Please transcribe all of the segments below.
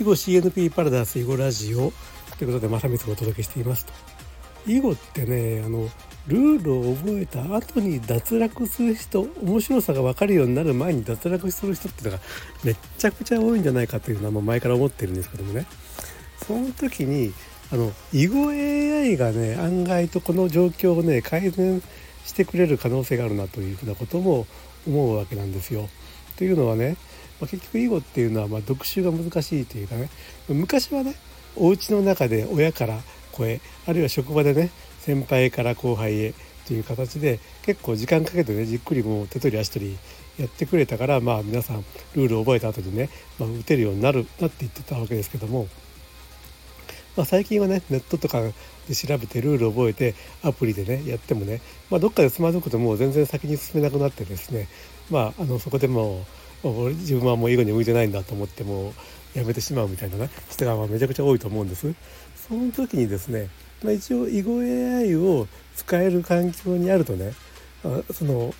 囲碁 CNP パラダイス囲碁ラジオということで正光がお届けしていますと囲碁ってねあのルールを覚えた後に脱落する人面白さが分かるようになる前に脱落する人っていうのがめっちゃくちゃ多いんじゃないかというのはもう前から思ってるんですけどもねその時にあの囲碁 AI がね案外とこの状況をね改善してくれる可能性があるなというふうなことも思うわけなんですよ。というのはね、まあ、結局囲碁っていうのはまあ読習が難しいというかね。昔はねお家の中で親から子へあるいは職場でね先輩から後輩へという形で結構時間かけてねじっくりもう手取り足取りやってくれたからまあ皆さんルールを覚えた後にね、まあ、打てるようになるなって言ってたわけですけども、まあ、最近はねネットとかで調べてルールを覚えてアプリでねやってもね、まあ、どっかでつまずくともう全然先に進めなくなってですねまああのそこでもう自分はもう囲碁に向いてないんだと思ってもうやめてしまうみたいなね人がめちゃくちゃ多いと思うんです。その時にですね、まあ、一応囲碁 AI を使える環境にあるとねその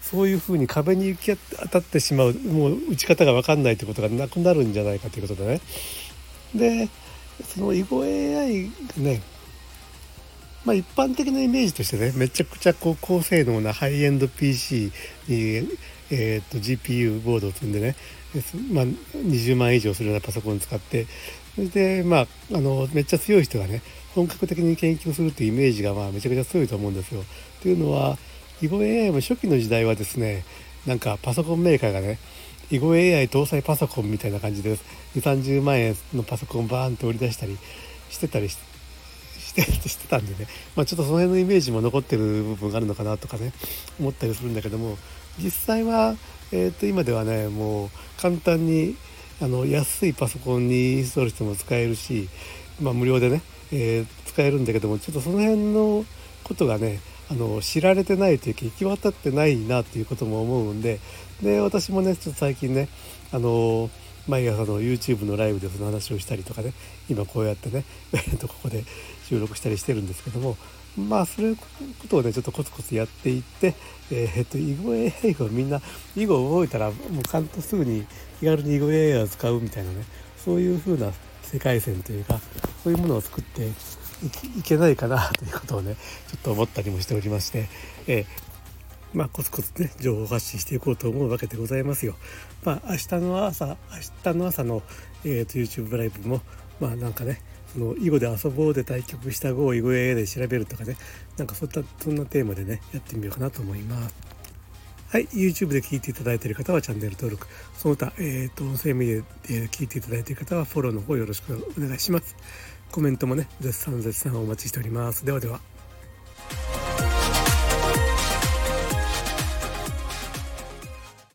そういうふうに壁に行き当たってしまうもう打ち方が分かんないってことがなくなるんじゃないかということでねでその囲碁 AI ねまあ、一般的なイメージとしてねめちゃくちゃこう高性能なハイエンド PC に、えー、と GPU ボードを積んでね、まあ、20万以上するようなパソコンを使ってそれでまああのめっちゃ強い人がね本格的に研究するっていうイメージがまあめちゃくちゃ強いと思うんですよ。というのは囲碁 AI も初期の時代はですねなんかパソコンメーカーがね囲碁 AI 搭載パソコンみたいな感じで2 3 0万円のパソコンをバーンと売り出したりしてたりしてしてしてたんでね、まあ、ちょっとその辺のイメージも残ってる部分があるのかなとかね。思ったりするんだけども。実際は、えー、と今ではねもう簡単にあの安いパソコンにインストールしても使えるし、まあ、無料でね、えー、使えるんだけどもちょっとその辺のことがねあの知られてないというか行き渡ってないなっていうことも思うんで。で私もねちょっと最近ねあの毎朝の YouTube のライブでその話をしたりとかね今こうやってね ここで収録したりしてるんですけどもまあそういうことをねちょっとコツコツやっていってえー、っと囲碁 AI をみんな囲碁を覚えたらもう簡単すぐに気軽に囲碁 AI を使うみたいなねそういう風な世界線というかそういうものを作っていけないかなということをねちょっと思ったりもしておりまして、えー、まあ、コツコツね情報発信していこうと思うわけでございますよ。まあ、明日の朝明日の朝の、えーと、YouTube ライブもまあなんかねその囲碁で遊ぼうで対局した碁を囲碁 AI で調べるとかねなんかそういったそんなテーマでねやってみようかなと思います。はい、YouTube で聞いていただいている方はチャンネル登録、その他、えーと、音声メディアで聞いていただいている方はフォローの方よろしくお願いします。コメントもね、絶賛絶賛お待ちしております。ではでは。